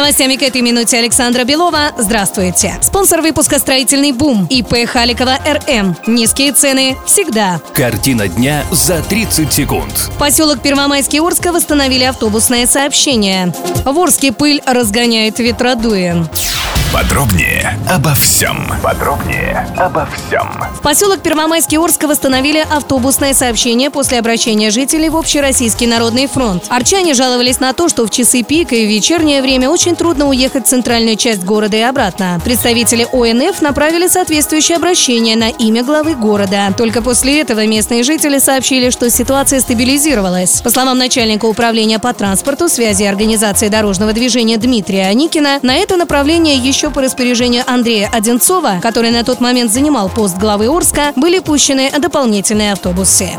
Новостями к этой минуте Александра Белова. Здравствуйте. Спонсор выпуска «Строительный бум» ИП Халикова РМ. Низкие цены всегда. Картина дня за 30 секунд. Поселок Первомайский Орска восстановили автобусное сообщение. В Орске пыль разгоняет ветродуи. Подробнее обо всем. Подробнее обо всем. В поселок Первомайский Орска восстановили автобусное сообщение после обращения жителей в Общероссийский народный фронт. Арчане жаловались на то, что в часы пика и вечернее время очень трудно уехать в центральную часть города и обратно. Представители ОНФ направили соответствующее обращение на имя главы города. Только после этого местные жители сообщили, что ситуация стабилизировалась. По словам начальника управления по транспорту, связи и организации дорожного движения Дмитрия Аникина, на это направление еще по распоряжению Андрея Одинцова, который на тот момент занимал пост главы Орска, были пущены дополнительные автобусы.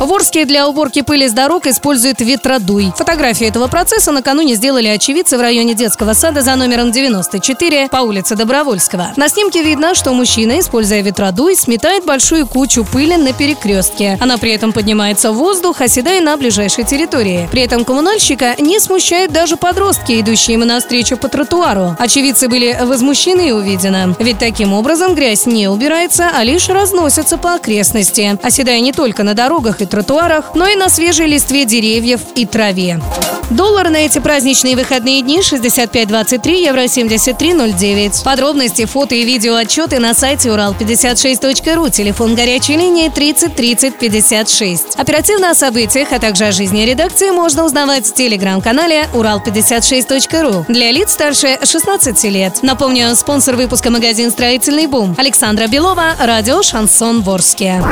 В Орске для уборки пыли с дорог используют ветродуй. Фотографии этого процесса накануне сделали очевидцы в районе детского сада за номером 94 по улице Добровольского. На снимке видно, что мужчина, используя ветродуй, сметает большую кучу пыли на перекрестке. Она при этом поднимается в воздух, оседая на ближайшей территории. При этом коммунальщика не смущает даже подростки, идущие ему навстречу по тротуару. Очевидцы были возмущены увиденным. Ведь таким образом грязь не убирается, а лишь разносится по окрестности, оседая не только на дорогах и тротуарах, но и на свежей листве деревьев и траве. Доллар на эти праздничные выходные дни 65.23, евро 73.09. Подробности, фото и видео отчеты на сайте урал56.ру, телефон горячей линии 30 30 56. Оперативно о событиях, а также о жизни редакции можно узнавать в телеграм-канале урал56.ру для лиц старше 16 лет. Напомню, спонсор выпуска магазин «Строительный бум» Александра Белова, радио «Шансон Ворске».